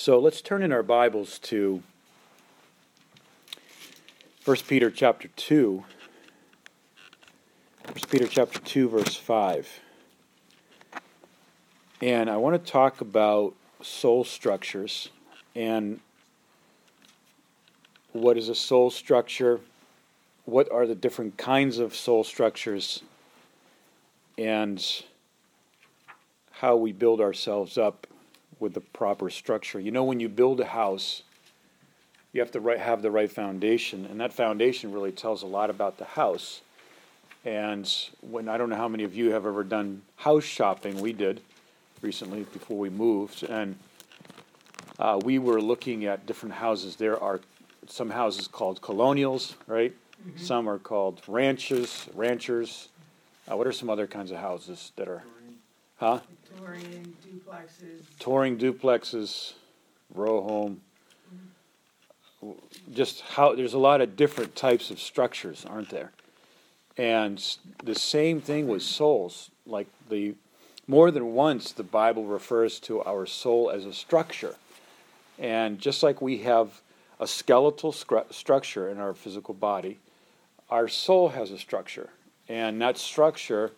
So let's turn in our Bibles to 1 Peter chapter 2. 1 Peter chapter 2 verse 5. And I want to talk about soul structures and what is a soul structure? What are the different kinds of soul structures? And how we build ourselves up with the proper structure. You know, when you build a house, you have to right, have the right foundation, and that foundation really tells a lot about the house. And when I don't know how many of you have ever done house shopping, we did recently before we moved, and uh, we were looking at different houses. There are some houses called colonials, right? Mm-hmm. Some are called ranches, ranchers. Uh, what are some other kinds of houses that are? Huh? Touring duplexes. Touring duplexes, row home. Just how there's a lot of different types of structures, aren't there? And the same thing with souls. Like the more than once, the Bible refers to our soul as a structure. And just like we have a skeletal scru- structure in our physical body, our soul has a structure. And that structure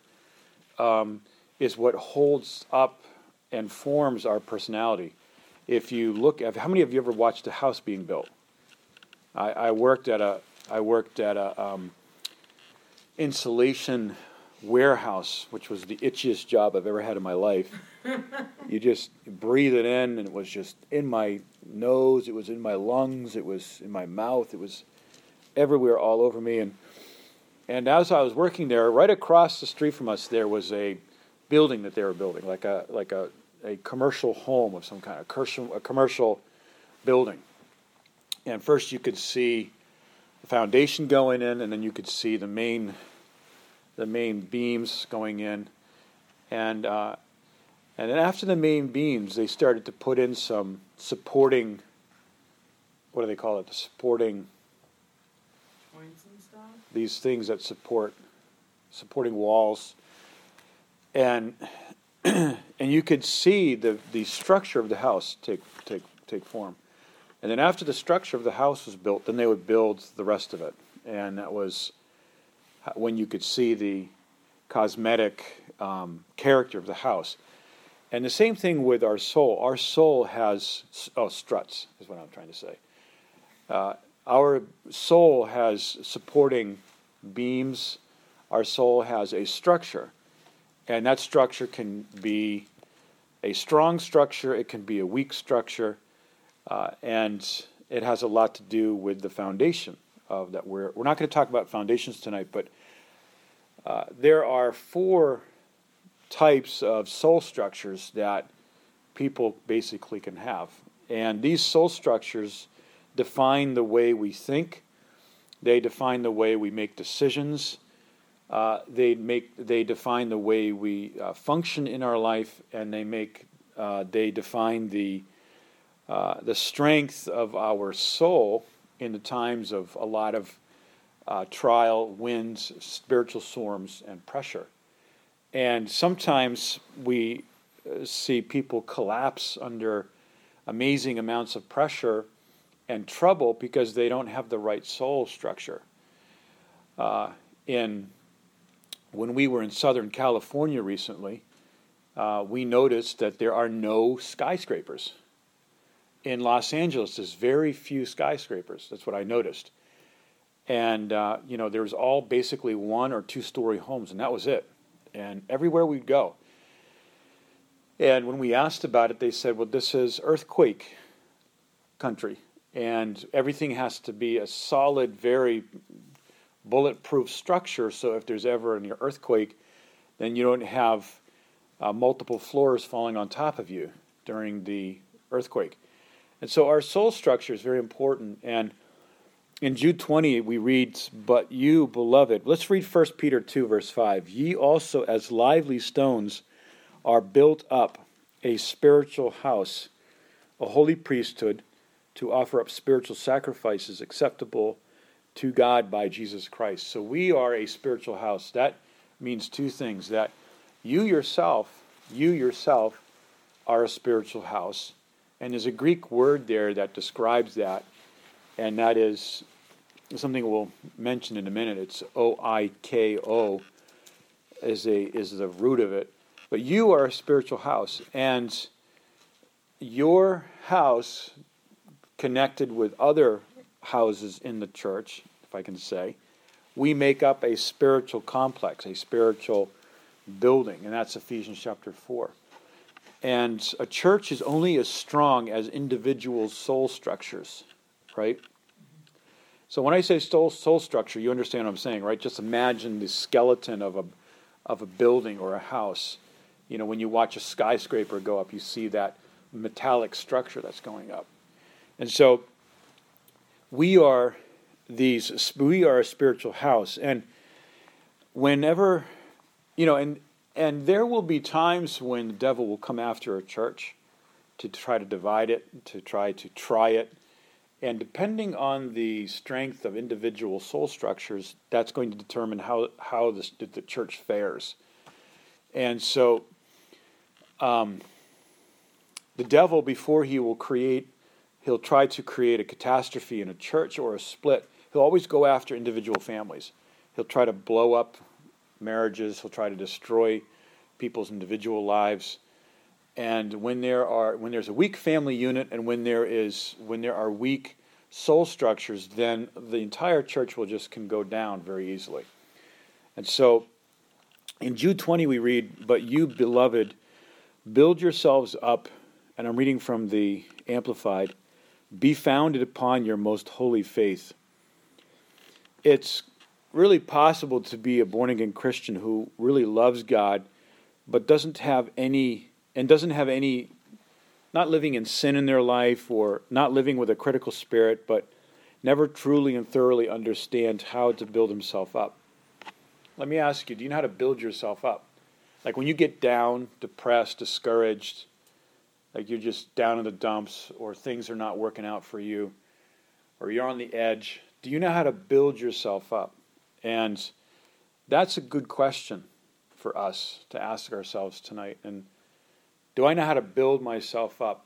um, is what holds up and forms our personality. If you look at how many of you ever watched a house being built? I, I worked at a I worked at a um, insulation warehouse, which was the itchiest job I've ever had in my life. you just breathe it in, and it was just in my nose, it was in my lungs, it was in my mouth, it was everywhere, all over me. And and as I was working there, right across the street from us, there was a building that they were building, like a like a, a commercial home of some kind, a commercial a commercial building. And first, you could see the foundation going in, and then you could see the main the main beams going in, and uh, and then after the main beams, they started to put in some supporting. What do they call it? The supporting. Points and stuff. These things that support, supporting walls, and and you could see the the structure of the house take take take form. And then after the structure of the house was built, then they would build the rest of it, and that was when you could see the cosmetic um, character of the house. And the same thing with our soul. Our soul has oh struts is what I'm trying to say. Uh, our soul has supporting beams. Our soul has a structure, and that structure can be a strong structure. It can be a weak structure, uh, and it has a lot to do with the foundation of that. We're we're not going to talk about foundations tonight, but uh, there are four types of soul structures that people basically can have. And these soul structures define the way we think, they define the way we make decisions. Uh, they make they define the way we uh, function in our life, and they make uh, they define the uh, the strength of our soul in the times of a lot of uh, trial, winds, spiritual storms, and pressure. And sometimes we uh, see people collapse under amazing amounts of pressure and trouble because they don't have the right soul structure. In when we were in Southern California recently, uh, we noticed that there are no skyscrapers. In Los Angeles, there's very few skyscrapers. That's what I noticed. And, uh, you know, there was all basically one or two story homes, and that was it and everywhere we'd go. And when we asked about it, they said, well, this is earthquake country, and everything has to be a solid, very bulletproof structure. So if there's ever an earthquake, then you don't have uh, multiple floors falling on top of you during the earthquake. And so our soul structure is very important. And in Jude 20, we read, But you, beloved, let's read 1 Peter 2, verse 5. Ye also, as lively stones, are built up a spiritual house, a holy priesthood, to offer up spiritual sacrifices acceptable to God by Jesus Christ. So we are a spiritual house. That means two things that you yourself, you yourself are a spiritual house, And there's a Greek word there that describes that, and that is something we'll mention in a minute. It's O I K O is a is the root of it. But you are a spiritual house, and your house connected with other houses in the church, if I can say, we make up a spiritual complex, a spiritual building, and that's Ephesians chapter 4. And a church is only as strong as individual soul structures, right? So when I say soul, soul structure, you understand what I'm saying, right? Just imagine the skeleton of a, of a building or a house. You know, when you watch a skyscraper go up, you see that metallic structure that's going up. And so we are these we are a spiritual house and whenever you know and and there will be times when the devil will come after a church to try to divide it, to try to try it. And depending on the strength of individual soul structures, that's going to determine how, how the, the church fares. And so, um, the devil, before he will create, he'll try to create a catastrophe in a church or a split, he'll always go after individual families. He'll try to blow up marriages. He'll try to destroy people's individual lives. And when there are when there's a weak family unit and when there is when there are weak soul structures, then the entire church will just can go down very easily. And so in Jude 20 we read, "But you beloved, build yourselves up," and I'm reading from the amplified, "be founded upon your most holy faith." It's really possible to be a born again Christian who really loves God, but doesn't have any and doesn't have any not living in sin in their life or not living with a critical spirit, but never truly and thoroughly understand how to build himself up. Let me ask you, do you know how to build yourself up? Like when you get down, depressed, discouraged, like you're just down in the dumps, or things are not working out for you, or you're on the edge, do you know how to build yourself up? And that's a good question for us to ask ourselves tonight. And do I know how to build myself up?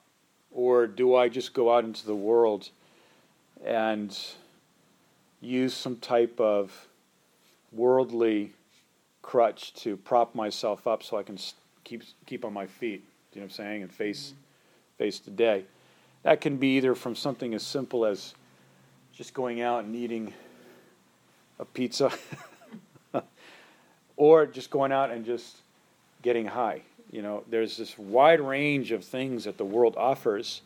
Or do I just go out into the world and use some type of worldly crutch to prop myself up so I can keep keep on my feet? You know what I'm saying? And face mm-hmm. face the day. That can be either from something as simple as just going out and eating a pizza, or just going out and just getting high. You know, there's this wide range of things that the world offers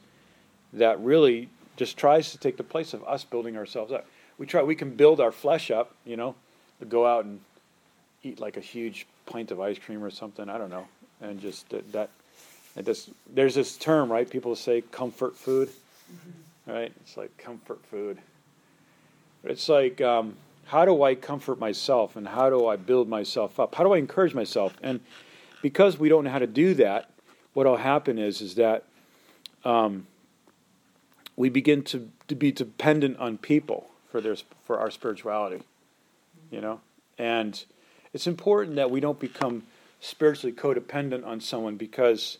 that really just tries to take the place of us building ourselves up. We try, we can build our flesh up, you know, to go out and eat like a huge pint of ice cream or something. I don't know, and just that, that it just there's this term, right? People say comfort food, right? It's like comfort food. It's like um, how do I comfort myself and how do I build myself up? How do I encourage myself? And because we don't know how to do that, what will happen is is that um, we begin to, to be dependent on people for their for our spirituality, you know, and it's important that we don't become spiritually codependent on someone because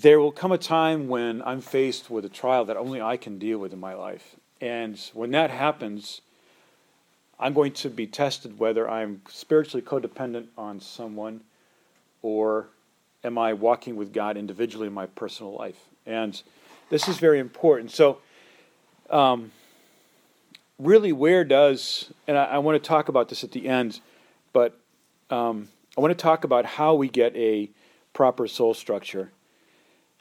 there will come a time when I'm faced with a trial that only I can deal with in my life. And when that happens, I'm going to be tested whether I'm spiritually codependent on someone or am I walking with God individually in my personal life. And this is very important. So, um, really, where does, and I, I, want to talk about this at the end, but um, I want to talk about how we get a proper soul structure.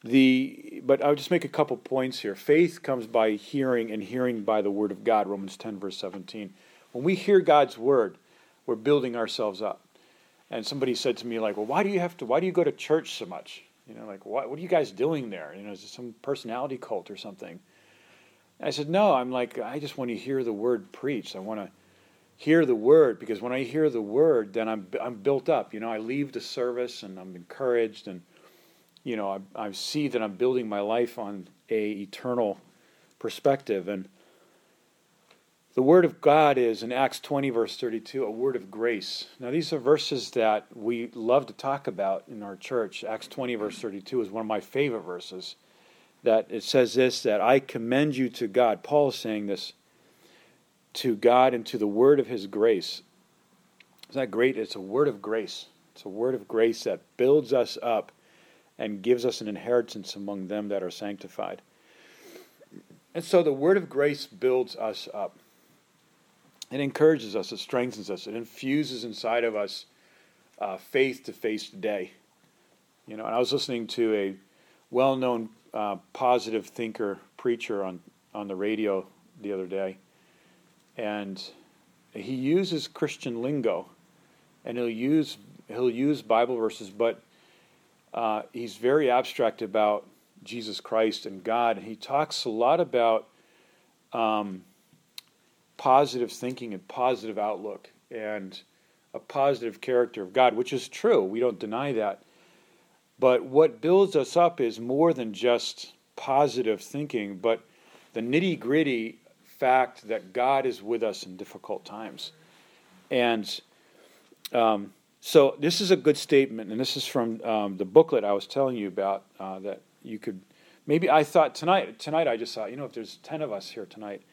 The, but I'll just make a couple points here. Faith comes by hearing, and hearing by the word of God, Romans 10, verse 17. When we hear God's word, we're building ourselves up. And somebody said to me, like, well, why do you have to, why do you go to church so much? You know, like, what, what are you guys doing there? You know, is it some personality cult or something? And I said, no, I'm like, I just want to hear the word preached. I want to hear the word because when I hear the word, then I'm, I'm built up. You know, I leave the service and I'm encouraged and, you know, I, I see that I'm building my life on a eternal perspective. And The Word of God is, in Acts 20, verse 32, a word of grace. Now, these are verses that we love to talk about in our church. Acts 20, verse 32 is one of my favorite verses. That it says this that I commend you to God. Paul is saying this to God and to the word of his grace. Isn't that great? It's a word of grace. It's a word of grace that builds us up and gives us an inheritance among them that are sanctified. And so the word of grace builds us up. It encourages us, it strengthens us, it infuses inside of us uh, faith to face the day. You know, and I was listening to a well-known uh, positive thinker preacher on on the radio the other day, and he uses Christian lingo, and he'll use he'll use Bible verses, but uh, he's very abstract about Jesus Christ and God, and he talks a lot about um, positive thinking and positive outlook and a positive character of God, which is true. We don't deny that. But what builds us up is more than just positive thinking, but the nitty gritty fact that God is with us in difficult times. And um, so this is a good statement, and this is from um, the booklet I was telling you about uh, that you could maybe I thought tonight tonight I just thought you know if there's ten of us here tonight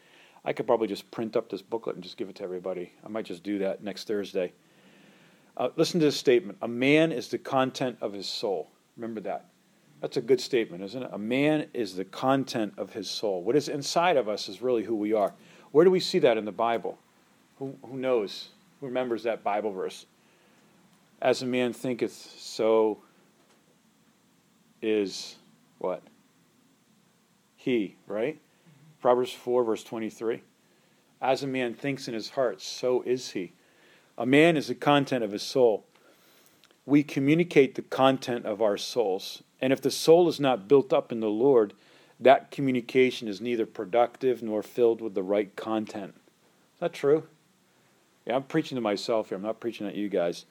I could probably just print up this booklet and just give it to everybody. I might just do that next Thursday. Uh, listen to this statement A man is the content of his soul. Remember that. That's a good statement, isn't it? A man is the content of his soul. What is inside of us is really who we are. Where do we see that in the Bible? Who, who knows? Who remembers that Bible verse? As a man thinketh, so is what? He, right? Proverbs 4, verse 23. As a man thinks in his heart, so is he. A man is the content of his soul. We communicate the content of our souls. And if the soul is not built up in the Lord, that communication is neither productive nor filled with the right content. Is that true? Yeah, I'm preaching to myself here. I'm not preaching at you guys.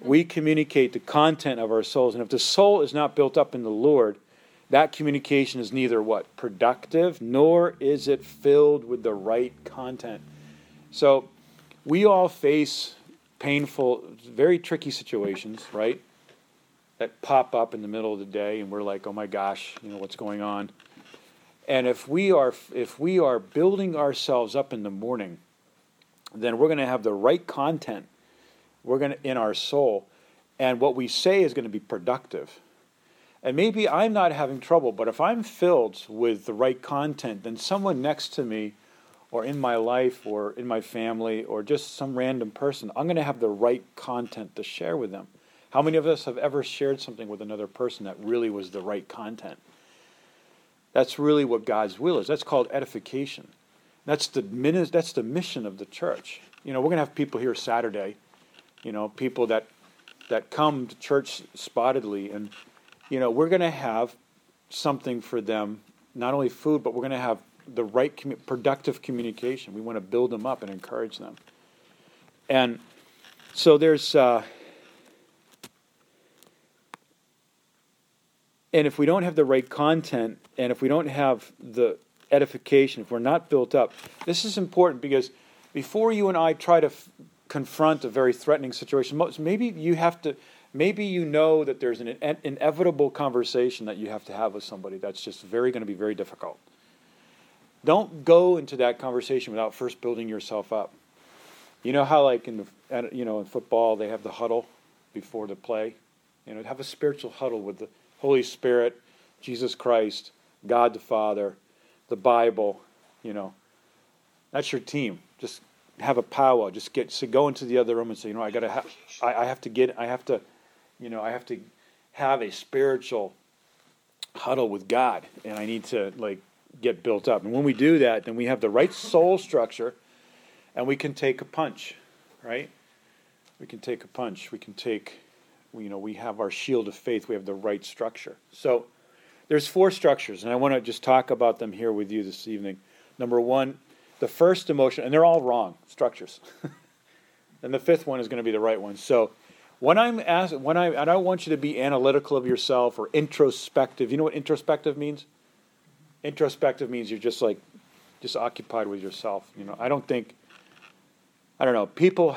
We communicate the content of our souls. And if the soul is not built up in the Lord, that communication is neither what productive nor is it filled with the right content so we all face painful very tricky situations right that pop up in the middle of the day and we're like oh my gosh you know what's going on and if we are if we are building ourselves up in the morning then we're going to have the right content we're going to in our soul and what we say is going to be productive and maybe I'm not having trouble, but if I'm filled with the right content, then someone next to me, or in my life, or in my family, or just some random person, I'm going to have the right content to share with them. How many of us have ever shared something with another person that really was the right content? That's really what God's will is. That's called edification. That's the that's the mission of the church. You know, we're going to have people here Saturday. You know, people that that come to church spottedly and you know, we're going to have something for them, not only food, but we're going to have the right commu- productive communication. We want to build them up and encourage them. And so there's, uh, and if we don't have the right content, and if we don't have the edification, if we're not built up, this is important because before you and I try to f- confront a very threatening situation, maybe you have to maybe you know that there's an inevitable conversation that you have to have with somebody that's just very going to be very difficult. Don't go into that conversation without first building yourself up. You know how, like in the, you know in football, they have the huddle before the play. You know, have a spiritual huddle with the Holy Spirit, Jesus Christ, God the Father, the Bible. You know, that's your team. Just have a power. Just get so go into the other room and say, you know, I gotta have, I, I have to get, I have to you know, I have to have a spiritual huddle with God, and I need to like get built up. And when we do that, then we have the right soul structure, and we can take a punch, right? We can take a punch. We can take, you know, we have our shield of faith. We have the right structure. So there's four structures, and I want to just talk about them here with you this evening. Number one, the first emotion, and they're all wrong structures. and the fifth one is going to be the right one. So when I'm asked, when I, I don't want you to be analytical of yourself or introspective. You know what introspective means? Introspective means you're just like just occupied with yourself. You know, I don't think, I don't know, people,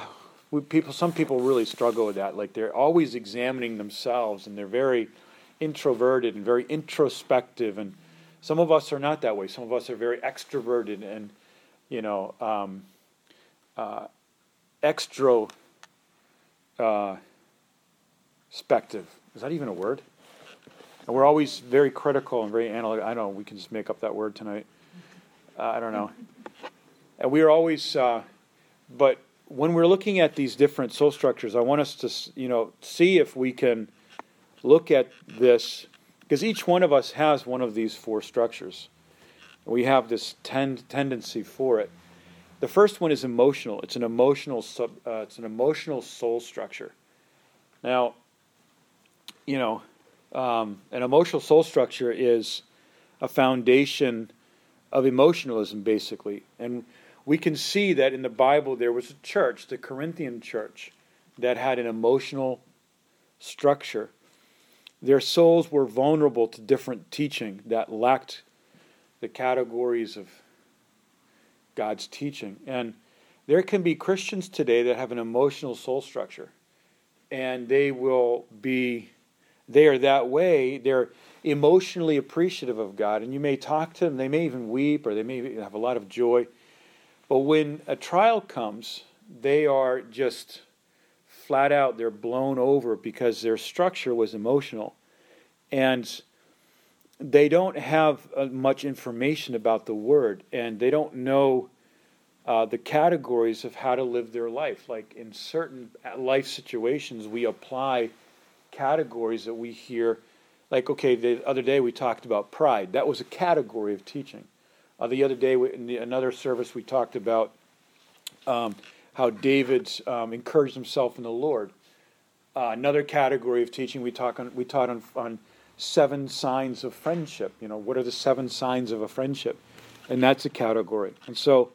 we, people, some people really struggle with that. Like they're always examining themselves, and they're very introverted and very introspective. And some of us are not that way. Some of us are very extroverted and, you know, um, uh, extra. Uh, spective. Is that even a word? And we're always very critical and very analytical. I don't know we can just make up that word tonight. Uh, I don't know. And we are always, uh, but when we're looking at these different soul structures, I want us to, you know, see if we can look at this because each one of us has one of these four structures. We have this tend, tendency for it. The first one is emotional. It's an emotional sub, uh, it's an emotional soul structure. Now, you know, um, an emotional soul structure is a foundation of emotionalism, basically. And we can see that in the Bible there was a church, the Corinthian church, that had an emotional structure. Their souls were vulnerable to different teaching that lacked the categories of God's teaching. And there can be Christians today that have an emotional soul structure, and they will be they are that way. They're emotionally appreciative of God, and you may talk to them. They may even weep, or they may have a lot of joy. But when a trial comes, they are just flat out. They're blown over because their structure was emotional, and they don't have uh, much information about the Word, and they don't know. Uh, the categories of how to live their life. Like in certain life situations, we apply categories that we hear. Like, okay, the other day we talked about pride. That was a category of teaching. Uh, the other day, in the, another service, we talked about um, how David um, encouraged himself in the Lord. Uh, another category of teaching we talk on, we taught on, on seven signs of friendship. You know, what are the seven signs of a friendship? And that's a category. And so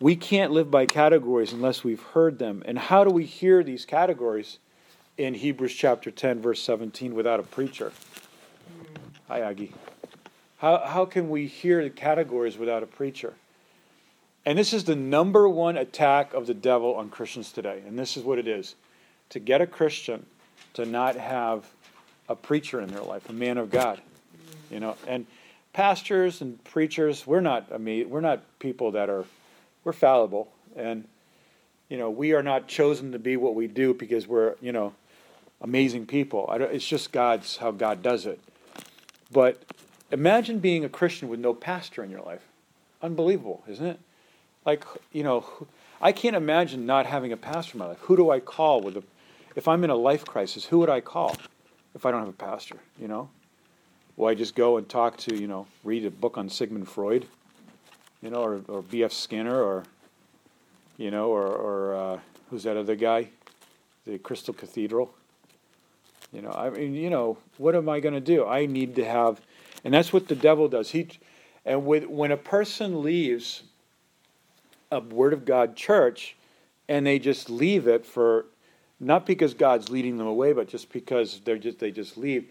we can't live by categories unless we've heard them. And how do we hear these categories? in Hebrews chapter 10, verse 17, without a preacher. Hi, Aggie. How, how can we hear the categories without a preacher? And this is the number one attack of the devil on Christians today. And this is what it is to get a Christian to not have a preacher in their life, a man of God. You know, and pastors and preachers, we're not I mean, we're not people that are we're fallible and you know, we are not chosen to be what we do because we're, you know, amazing people. it's just God's how God does it. But imagine being a Christian with no pastor in your life. Unbelievable, isn't it? Like, you know, I can't imagine not having a pastor in my life. Who do I call with a if I'm in a life crisis, who would I call if I don't have a pastor, you know? Will I just go and talk to, you know, read a book on Sigmund Freud, you know, or, or B.F. Skinner, or, you know, or, or uh, who's that other guy? The Crystal Cathedral. You know, I mean, you know, what am I going to do? I need to have, and that's what the devil does. He, and with, when a person leaves a Word of God church, and they just leave it for, not because God's leading them away, but just because they're just they just leave,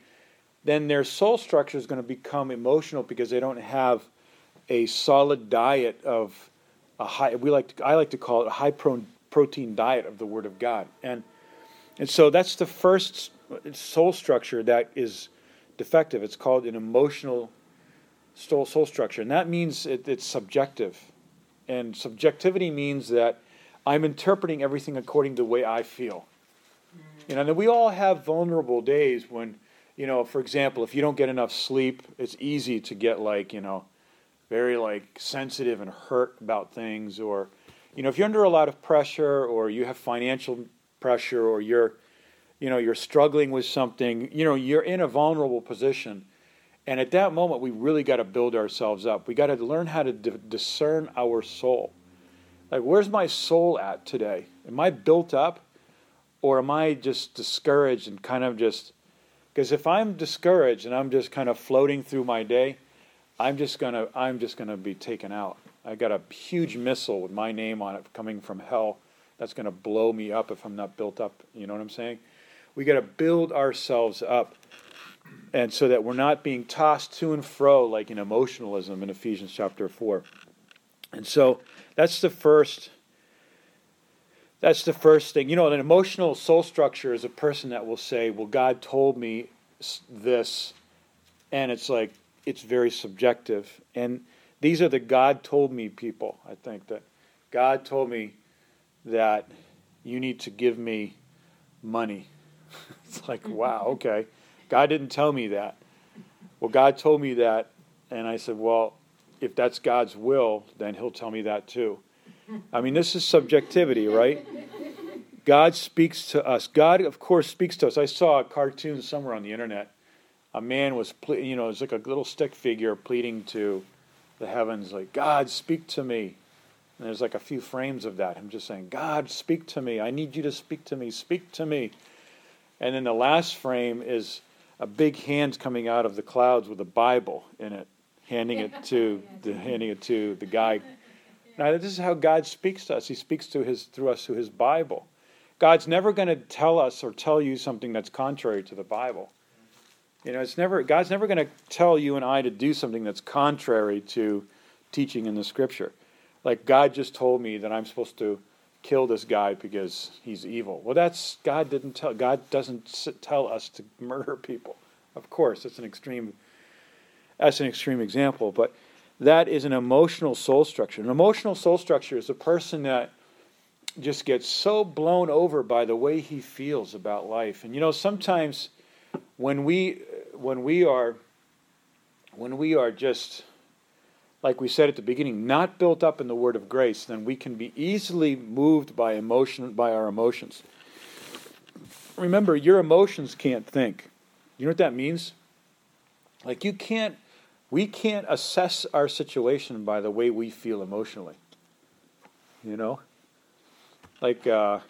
then their soul structure is going to become emotional because they don't have a solid diet of a high. We like to, I like to call it a high pro, protein diet of the Word of God, and and so that's the first soul structure that is defective. It's called an emotional soul, soul structure. And that means it, it's subjective. And subjectivity means that I'm interpreting everything according to the way I feel. You know, and we all have vulnerable days when, you know, for example, if you don't get enough sleep, it's easy to get like, you know, very like sensitive and hurt about things or you know, if you're under a lot of pressure or you have financial pressure or you're you know you're struggling with something you know you're in a vulnerable position. And at that moment we really got to build ourselves up. We got to learn how to d- discern our soul. Like where's my soul at today? Am i built up or am i just discouraged and kind of just because if i'm discouraged and i'm just kind of floating through my day i'm just to i'm just to be taken out i got a huge missile with my name on it coming from hell that's to blow me up if i'm not built up you know what i'm saying we got to build ourselves up and so that we're not being tossed to and fro like in emotionalism in Ephesians chapter 4. And so that's the first that's the first thing. You know, an emotional soul structure is a person that will say, "Well, God told me this," and it's like it's very subjective. And these are the God told me people. I think that God told me that you need to give me money. it's like, mm-hmm. wow, okay. God didn't tell me that. Well, God told me that, and I said, well, if that's God's will, then He'll tell me that too. I mean, this is subjectivity, right? God speaks to us. God, of course, speaks to us. I saw a cartoon somewhere on the internet. A man was, you know, it's like a little stick figure pleading to the heavens, like, God, speak to me. And there's like a few frames of that. I'm just saying, God, speak to me. I need you to speak to me. Speak to me. And then the last frame is a big hand coming out of the clouds with a Bible in it, handing it to the handing it to the guy now, this is how God speaks to us. He speaks to his, through us through His Bible. God's never going to tell us or tell you something that's contrary to the Bible. You know, it's never God's never going to tell you and I to do something that's contrary to teaching in the Scripture. Like God just told me that I'm supposed to kill this guy because he's evil. Well, that's God didn't tell. God doesn't tell us to murder people. Of course, that's an extreme. That's an extreme example, but that is an emotional soul structure. An emotional soul structure is a person that just gets so blown over by the way he feels about life. And you know, sometimes when we when we are when we are just like we said at the beginning, not built up in the word of grace, then we can be easily moved by emotion by our emotions. Remember, your emotions can't think. You know what that means? Like you can't we can't assess our situation by the way we feel emotionally. You know, like uh,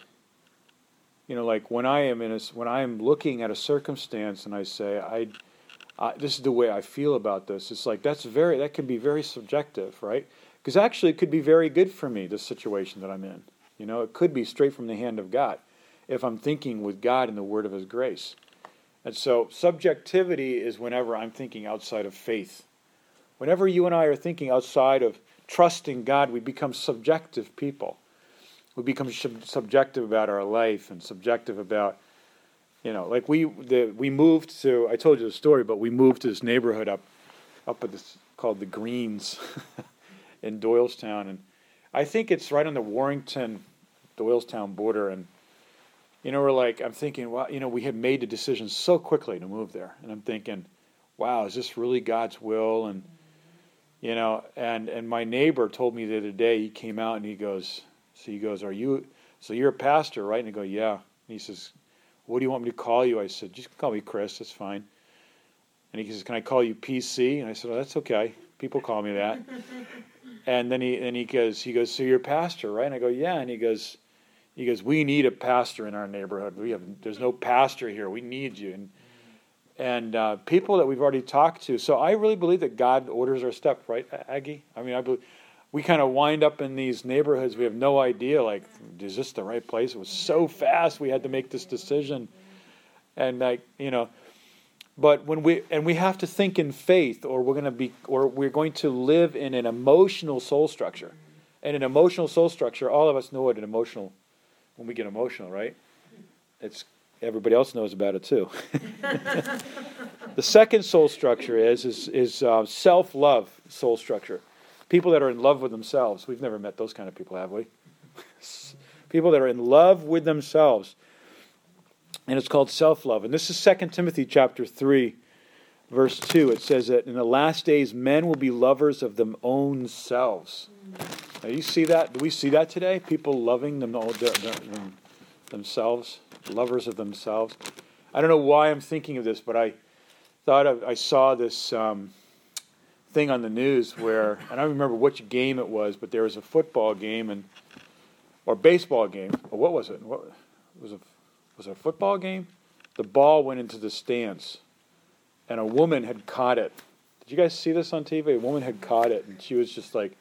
you know, like when I am in a, when I am looking at a circumstance and I say, I, this is the way I feel about this. It's like that's very that can be very subjective, right? Because actually, it could be very good for me. This situation that I'm in, you know, it could be straight from the hand of God if I'm thinking with God in the Word of His grace. And so, subjectivity is whenever I'm thinking outside of faith Whenever you and I are thinking outside of trusting God, we become subjective people. We become subjective about our life and subjective about, you know, like we the, we moved to. I told you the story, but we moved to this neighborhood up up at this called the Greens in Doylestown, and I think it's right on the Warrington Doylestown border. And you know, we're like, I'm thinking, well, you know, we had made the decision so quickly to move there, and I'm thinking, wow, is this really God's will? And you know and and my neighbor told me the other day he came out and he goes so he goes are you so you're a pastor right? And i go yeah. And he says what do you want me to call you? I said just call me chris that's fine. And he says can i call you pc and i said oh that's okay. People call me that. And then he and he goes he goes so you're a pastor right? And i go yeah. And he goes he goes we need a pastor in our neighborhood. We have there's no pastor here. We need you. And and uh, people that we've already talked to. So I really believe that God orders our step, right, Aggie? I mean, I believe we kind of wind up in these neighborhoods. We have no idea, like, is this the right place? It was so fast. We had to make this decision, and like, you know. But when we and we have to think in faith, or we're going to be, or we're going to live in an emotional soul structure, and an emotional soul structure. All of us know what an emotional, when we get emotional, right? It's everybody else knows about it too. the second soul structure is is, is uh, self love soul structure. People that are in love with themselves. We've never met those kind of people, have we? people that are in love with themselves, and it's called self love. And this is Second Timothy chapter three, verse two. It says that in the last days men will be lovers of their own selves. Now you see that? Do we see that today? People loving them, themselves lovers of themselves. I don't know why I'm thinking of this, but I thought of, I saw this um, thing on the news where and I don't remember which game it was, but there was a football game and or baseball game. Or what was it? What was it? Was it a football game? The ball went into the stands, and a woman had caught it. Did you guys see this on TV? A woman had caught it, and she was just like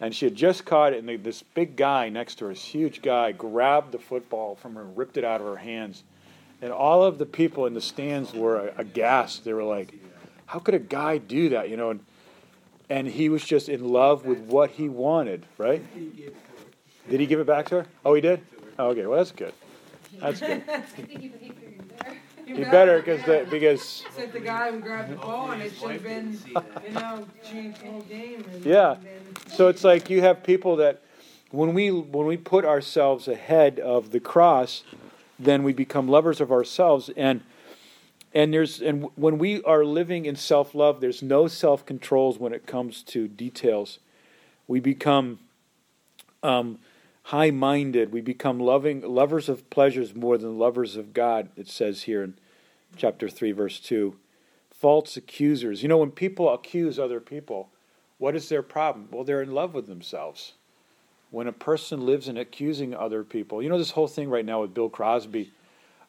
and she had just caught it, and this big guy next to her, this huge guy, grabbed the football from her, and ripped it out of her hands. And all of the people in the stands were aghast. They were like, "How could a guy do that?" You know. And, and he was just in love with what he wanted, right? Did he give it back to her? Oh, he did. Oh, okay, well that's good. That's good. You better because the, because Said the guy who grabbed the ball and it should have been, you know, changed whole game. Yeah. so it's like you have people that when we when we put ourselves ahead of the cross, then we become lovers of ourselves and and there's and when we are living in self-love, there's no self-controls when it comes to details. We become um, high-minded. We become loving lovers of pleasures more than lovers of God. It says here in chapter three, verse two. False accusers. You know, when people accuse other people, what is their problem? Well, they're in love with themselves. When a person lives in accusing other people, you know this whole thing right now with Bill Cosby.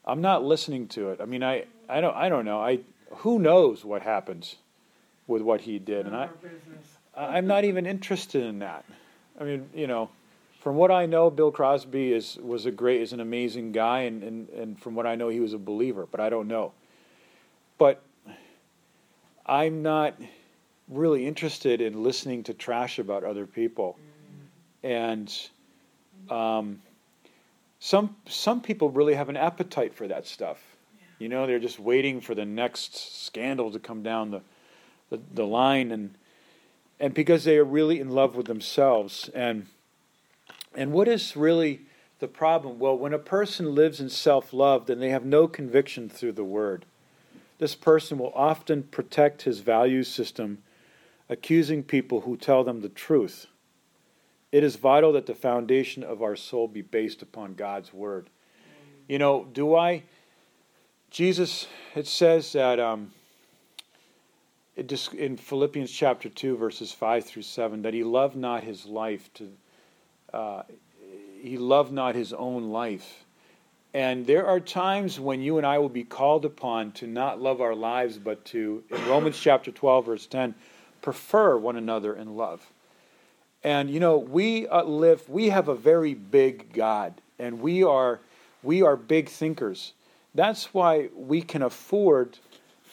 I'm not listening to it. I mean, I, I don't I don't know. I who knows what happens with what he did, and I of our business. I'm not even interested in that. I mean, you know, from what I know, Bill Cosby is was a great, is an amazing guy, and, and, and from what I know, he was a believer. But I don't know. But I'm not really interested in listening to trash about other people, and um, some some people really have an appetite for that stuff. You know, they're just waiting for the next scandal to come down the the, the line and and because they are really in love with themselves and and what is really the problem? Well when a person lives in self-love then they have no conviction through the word. This person will often protect his value system accusing people who tell them the truth. It is vital that the foundation of our soul be based upon god's word. You know do i? Jesus it says that um, in Philippians chapter 2 verses 5 through 7 that he loved not his life to uh, he loved not his own life. And there are times when you and I will be called upon to not love our lives but to in Romans chapter 12 verse 10 prefer one another in love. And you know we live we have a very big God and we are we are big thinkers. That's why we can afford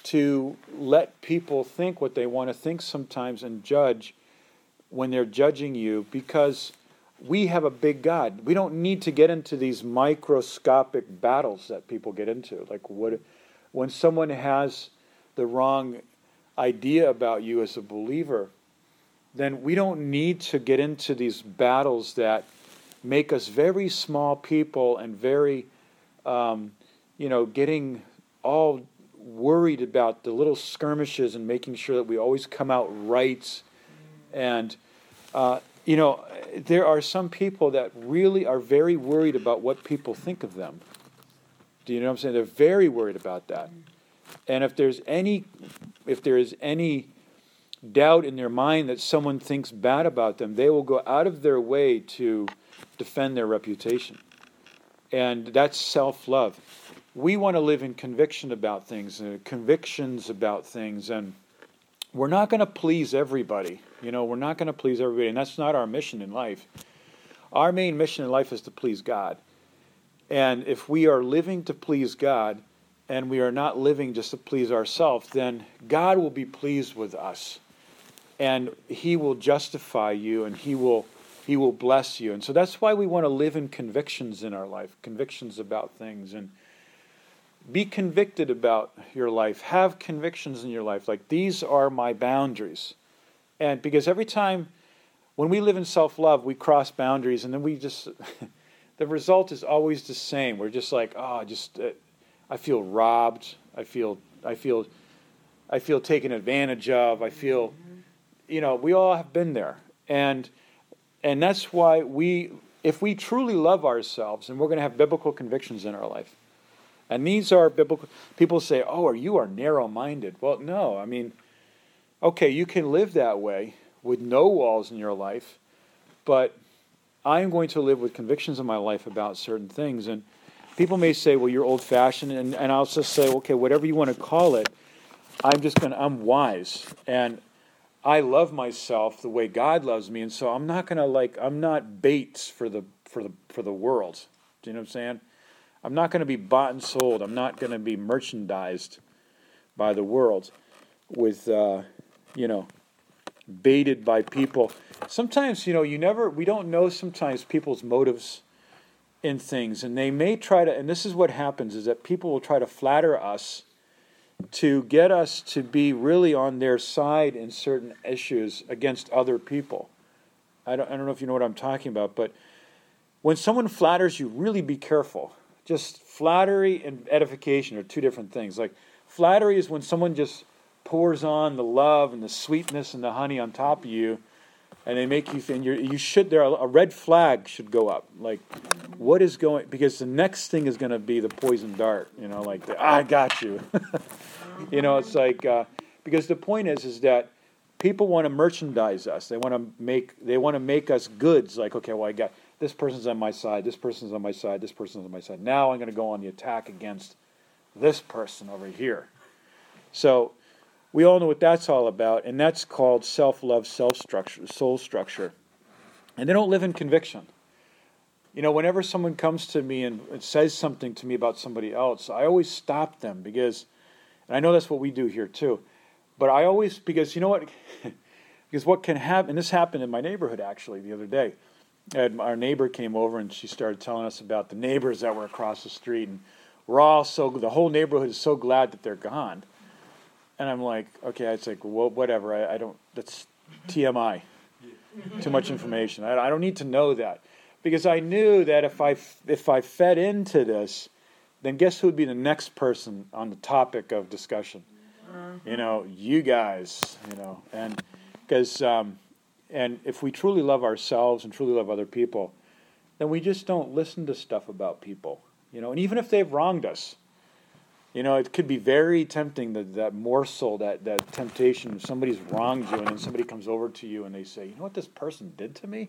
to let people think what they want to think sometimes and judge when they're judging you because we have a big God. We don't need to get into these microscopic battles that people get into. Like what when someone has the wrong idea about you as a believer, then we don't need to get into these battles that make us very small people and very, um, you know, getting all worried about the little skirmishes and making sure that we always come out right. And, uh, you know, there are some people that really are very worried about what people think of them. Do you know what I'm saying? They're very worried about that. And if there's any, if there is any doubt in their mind that someone thinks bad about them, they will go out of their way to defend their reputation. And that's self love. We want to live in conviction about things, uh, convictions about things, and we're not going to please everybody. You know, we're not going to please everybody, and that's not our mission in life. Our main mission in life is to please God. And if we are living to please God and we are not living just to please ourselves, then God will be pleased with us. And he will justify you and he will he will bless you. And so that's why we want to live in convictions in our life, convictions about things and be convicted about your life. Have convictions in your life like these are my boundaries. And because every time when we live in self-love, we cross boundaries and then we just the result is always the same. We're just like, oh, just uh, I feel robbed. I feel I feel I feel taken advantage of. I feel you know, we all have been there. And and that's why we if we truly love ourselves and we're going to have biblical convictions in our life. And these are biblical people say, "Oh, are you are narrow-minded." Well, no. I mean, okay, you can live that way with no walls in your life, but I'm going to live with convictions in my life about certain things. And people may say, well, you're old fashioned. And, and I'll just say, okay, whatever you want to call it, I'm just going to, I'm wise. And I love myself the way God loves me. And so I'm not going to like, I'm not baits for the, for the, for the world. Do you know what I'm saying? I'm not going to be bought and sold. I'm not going to be merchandised by the world with, uh, you know, baited by people. Sometimes, you know, you never, we don't know sometimes people's motives in things. And they may try to, and this is what happens, is that people will try to flatter us to get us to be really on their side in certain issues against other people. I don't, I don't know if you know what I'm talking about, but when someone flatters you, really be careful. Just flattery and edification are two different things. Like, flattery is when someone just pours on the love and the sweetness and the honey on top of you, and they make you think you should. There, a red flag should go up. Like, what is going? Because the next thing is going to be the poison dart. You know, like the, I got you. you know, it's like uh, because the point is is that people want to merchandise us. They want to make they want to make us goods. Like, okay, well, I got this person's on my side. This person's on my side. This person's on my side. Now I'm going to go on the attack against this person over here. So we all know what that's all about, and that's called self love, self structure, soul structure. And they don't live in conviction. You know, whenever someone comes to me and says something to me about somebody else, I always stop them because, and I know that's what we do here too, but I always, because you know what? because what can happen, and this happened in my neighborhood actually the other day. Our neighbor came over and she started telling us about the neighbors that were across the street, and we're all so, the whole neighborhood is so glad that they're gone and I'm like, okay, it's like, well, whatever. I, I don't. That's TMI. Too much information. I, I don't need to know that because I knew that if I if I fed into this, then guess who would be the next person on the topic of discussion? You know, you guys. You know, and because um, and if we truly love ourselves and truly love other people, then we just don't listen to stuff about people. You know, and even if they've wronged us, you know, it could be very tempting that that morsel, that that temptation. If Somebody's wronged you, and then somebody comes over to you and they say, "You know what this person did to me,"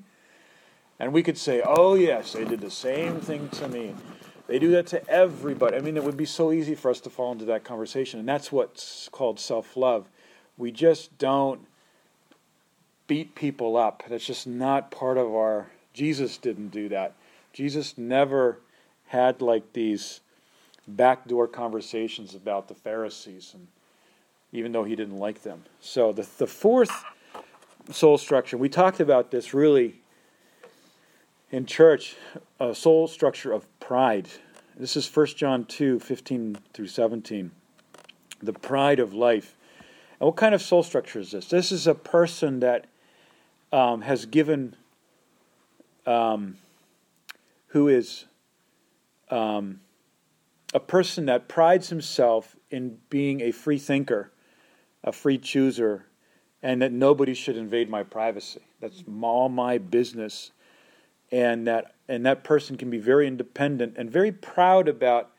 and we could say, "Oh yes, they did the same thing to me." They do that to everybody. I mean, it would be so easy for us to fall into that conversation, and that's what's called self-love. We just don't beat people up. That's just not part of our. Jesus didn't do that. Jesus never had like these backdoor conversations about the Pharisees, and even though he didn't like them. So the the fourth soul structure, we talked about this really in church, a soul structure of pride. This is 1 John 2, 15 through 17. The pride of life. And what kind of soul structure is this? This is a person that um, has given, um, who is um, a person that prides himself in being a free thinker, a free chooser, and that nobody should invade my privacy. That's all my business. And that and that person can be very independent and very proud about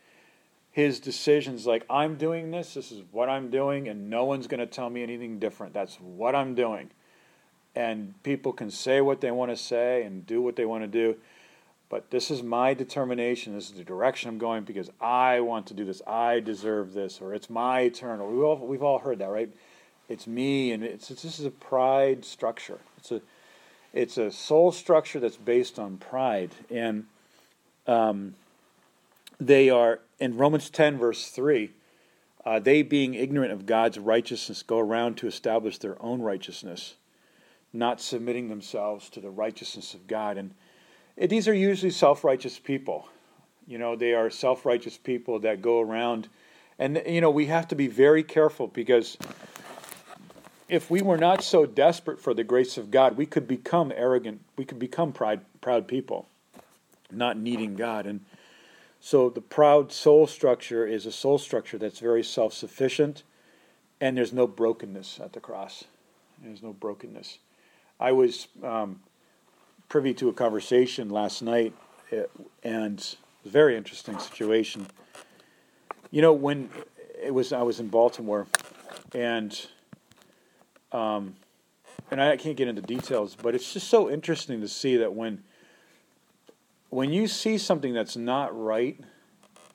his decisions like I'm doing this, this is what I'm doing and no one's going to tell me anything different. That's what I'm doing. And people can say what they want to say and do what they want to do but this is my determination. This is the direction I'm going because I want to do this. I deserve this, or it's my turn. Or we all we've all heard that, right? It's me, and it's, it's this is a pride structure. It's a it's a soul structure that's based on pride, and um, they are in Romans ten verse three. Uh, they, being ignorant of God's righteousness, go around to establish their own righteousness, not submitting themselves to the righteousness of God. And eh, these are usually self righteous people. You know, they are self righteous people that go around. And, eh, you know, we have to be very careful because if we were not so desperate for the grace of God, we could become arrogant. We could become pride, proud people, not needing God. And so the proud soul structure is a soul structure that's very self sufficient, and there's no brokenness at the cross. There's no brokenness. I was um, privy to a conversation last night, uh, and very interesting situation. You know, when it was I was in Baltimore, and um, and I can't get into details, but it's just so interesting to see that when when you see something that's not right,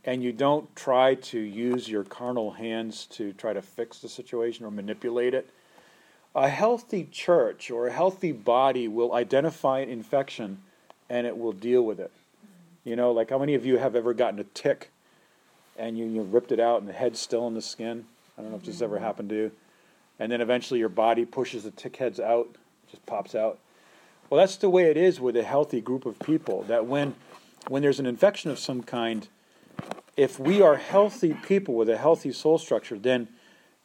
and you don't try to use your carnal hands to try to fix the situation or manipulate it, a healthy church or a healthy body will identify an infection and it will deal with it. You know, like how many of you have ever gotten a tick and you, you ripped it out and the head's still in the skin? I don't know if this ever happened to you. and then eventually your body pushes the tick heads out, just pops out. Well, that's the way it is with a healthy group of people. That when when there's an infection of some kind, if we are healthy people with a healthy soul structure, then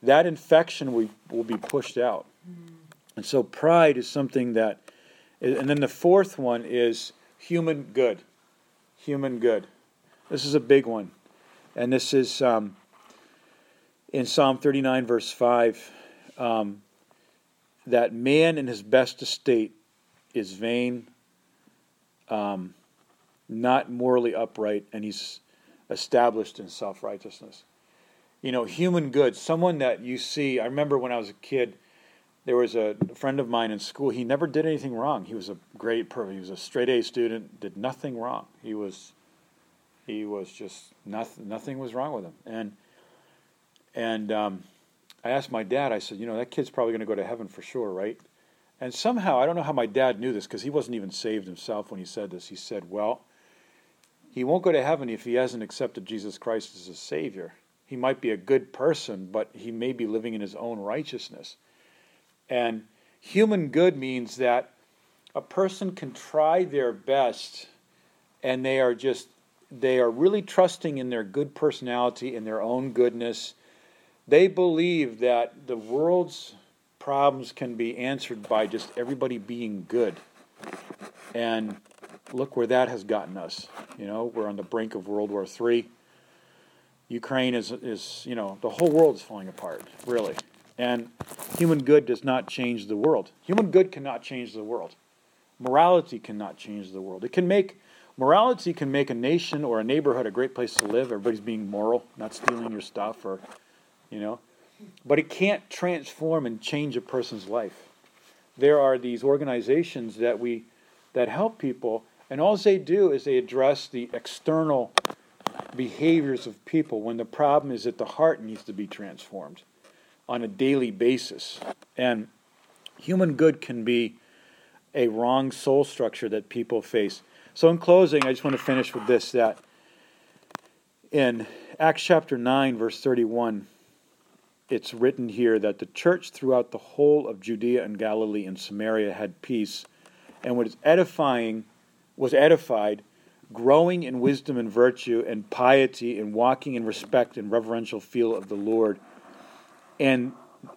that infection will, will be pushed out. Mm-hmm. And so pride is something that, and then the fourth one is human good. Human good. This is a big one. And this is um, in Psalm 39, verse 5, um, that man in his best estate is vain, um, not morally upright, and he's established in self righteousness. You know, human good, someone that you see. I remember when I was a kid, there was a friend of mine in school. He never did anything wrong. He was a great person. He was a straight A student, did nothing wrong. He was, he was just nothing. Nothing was wrong with him. And and um, I asked my dad. I said, you know, that kid's probably going to go to heaven for sure, right? And somehow, I don't know how my dad knew this because he wasn't even saved himself when he said this. He said, well, he won't go to heaven if he hasn't accepted Jesus Christ as his Savior. He might be a good person, but he may be living in his own righteousness. And human good means that a person can try their best and they are just they are really trusting in their good personality in their own goodness. They believe that the world's problems can be answered by just everybody being good. And look where that has gotten us. You know we're on the brink of world war iii ukraine is is you know the whole world is falling apart really and human good does not change the world. Human good cannot change the world. Morality cannot change the world. It can make morality can make a nation or a neighborhood a great place to live. Everybody's being moral, not stealing your stuff or you know. But it can't transform and change a person's life. There are these organizations that we that help people and all they do is they address the external behaviors of people when the problem is that the heart needs to be transformed on a daily basis. And human good can be a wrong soul structure that people face. So, in closing, I just want to finish with this that in Acts chapter 9, verse 31, it's written here that the church throughout the whole of Judea and Galilee and Samaria had peace and was edifying was edified growing in wisdom and virtue and piety and walking in respect and reverential fear of the Lord and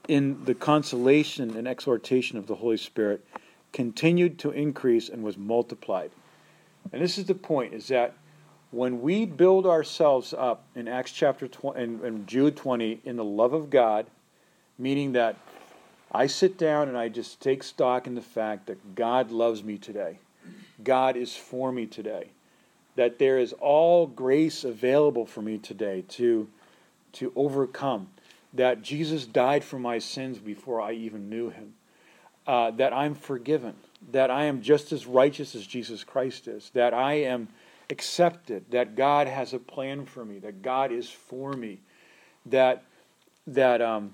in the consolation and exhortation of the Holy Spirit continued to increase and was multiplied. And this is the point is that when we build ourselves up in Acts chapter 20 and, Jude 20 in the love of God, meaning that I sit down and I just take stock in the fact that God loves me today. God is for me today. That there is all grace available for me today to, to overcome that Jesus died for my sins before I even knew him, uh, that I'm forgiven, that I am just as righteous as Jesus Christ is, that I am accepted, that God has a plan for me, that God is for me, that that um,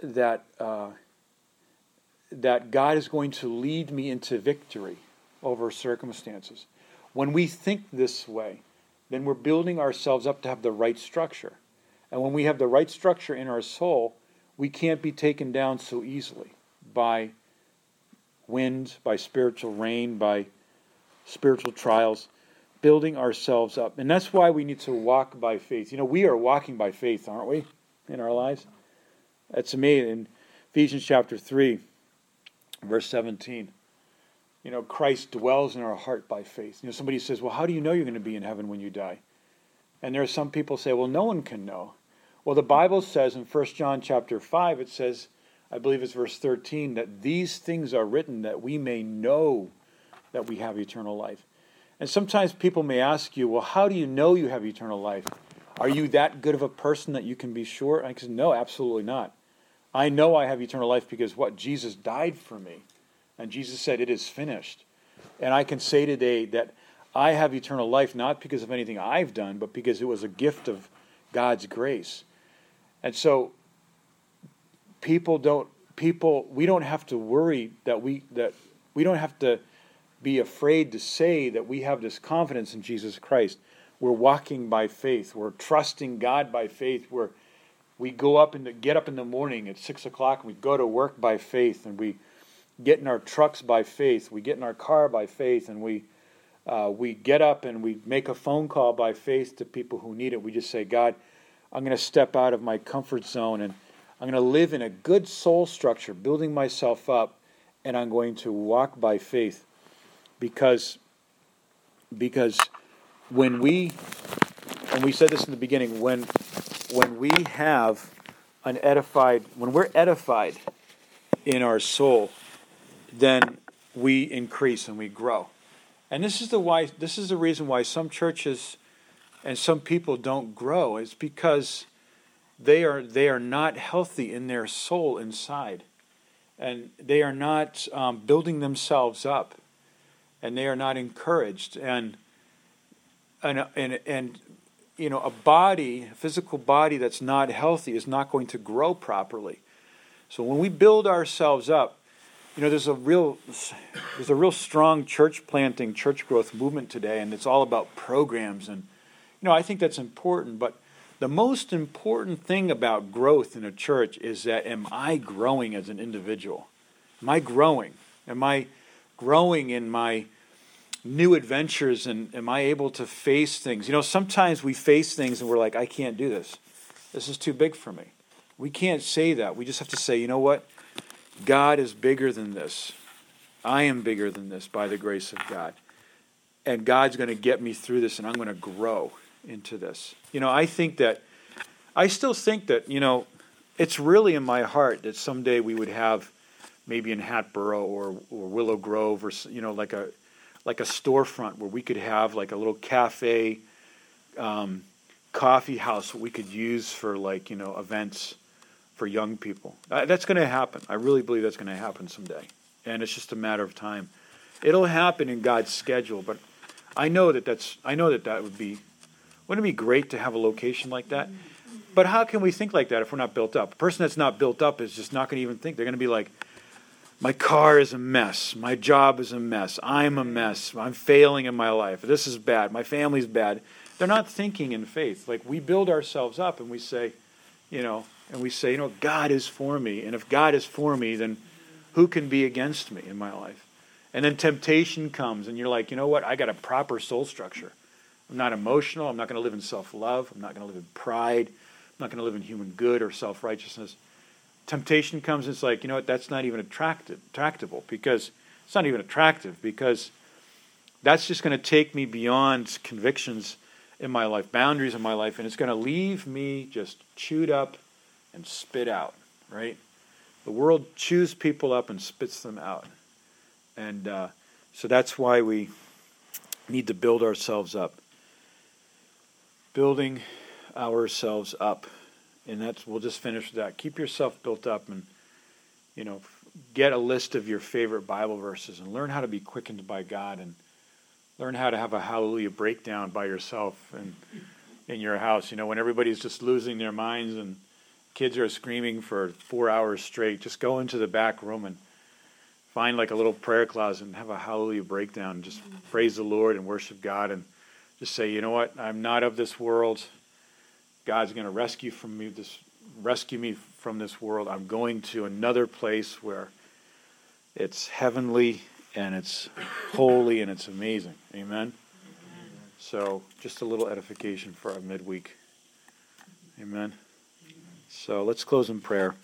that uh, that God is going to lead me into victory over circumstances. When we think this way, then we're building ourselves up to have the right structure. And when we have the right structure in our soul, we can't be taken down so easily by wind, by spiritual rain, by spiritual trials, building ourselves up. And that's why we need to walk by faith. You know, we are walking by faith, aren't we, in our lives? That's amazing. In Ephesians chapter 3, verse 17, you know, Christ dwells in our heart by faith. You know, somebody says, well, how do you know you're going to be in heaven when you die? And there are some people say, well, no one can know. Well, the Bible says in 1 John chapter 5, it says, I believe it's verse 13, that these things are written that we may know that we have eternal life. And sometimes people may ask you, well, how do you know you have eternal life? Are you that good of a person that you can be sure? I said, no, absolutely not. I know I have eternal life because what? Jesus died for me. And Jesus said, it is finished. And I can say today that I have eternal life not because of anything I've done, but because it was a gift of God's grace. And so people don't people we don't have to worry that we that we don't have to be afraid to say that we have this confidence in Jesus Christ. We're walking by faith. We're trusting God by faith. We're we go up and get up in the morning at six o'clock and we go to work by faith and we get in our trucks by faith. We get in our car by faith and we uh, we get up and we make a phone call by faith to people who need it. We just say, God, I'm going to step out of my comfort zone and I'm going to live in a good soul structure, building myself up, and I'm going to walk by faith. Because because when we and we said this in the beginning when when we have an edified when we're edified in our soul then we increase and we grow. And this is the why this is the reason why some churches and some people don't grow. Is because they are they are not healthy in their soul inside. And they are not um, building themselves up. And they are not encouraged. And and and and you know a body a physical body that's not healthy is not going to grow properly. So when we build ourselves up you know there's a real there's a real strong church planting church growth movement today. And it's all about programs and you know I think that's important but the most important thing about growth in a church is that am I growing as an individual? Am I growing? Am I growing in my new adventures and am I able to face things? You know, sometimes we face things and we're like, I can't do this. This is too big for me. We can't say that. We just have to say, you know what? God is bigger than this. I am bigger than this by the grace of God. And God's going to get me through this and I'm going to grow into this. You know, I think that, I still think that, you know, it's really in my heart that someday we would have maybe in Hatboro or, or Willow Grove or, you know, like a, like a storefront where we could have like a little cafe, um, coffee house we could use for like, you know, events for young people. Uh, that's going to happen. I really believe that's going to happen someday. And it's just a matter of time. It'll happen in God's schedule, but I know that that's I know that that would be wouldn't it be great to have a location like that? But how can we think like that if we're not built up? A person that's not built up is just not going to even think. They're going to be like, my car is a mess. My job is a mess. I'm a mess. I'm failing in my life. This is bad. My family's bad. They're not thinking in faith. Like we build ourselves up and we say, you know, and we say, you know, God is for me. And if God is for me, then who can be against me in my life? And then temptation comes and you're like, you know what? I got a proper soul structure. I'm not emotional. I'm not going to live in self love. I'm not going to live in pride. I'm not going to live in human good or self righteousness. Temptation comes, and it's like, you know what, that's not even attractive, attractable because it's not even attractive because that's just going to take me beyond convictions in my life, boundaries in my life, and it's going to leave me just chewed up and spit out, right? The world chews people up and spits them out. And uh, so that's why we need to build ourselves up building ourselves up. And that's we'll just finish with that. Keep yourself built up and you know, get a list of your favorite Bible verses and learn how to be quickened by God and learn how to have a hallelujah breakdown by yourself and in your house. You know, when everybody's just losing their minds and kids are screaming for four hours straight, just go into the back room and find like a little prayer closet and have a hallelujah breakdown just praise the Lord and worship God and just say, you know what, I'm not of this world. God's going to rescue from me this rescue me from this world. I'm going to another place where it's heavenly and it's holy and it's amazing. Amen. So, just a little edification for our midweek. Amen. So, let's close in prayer.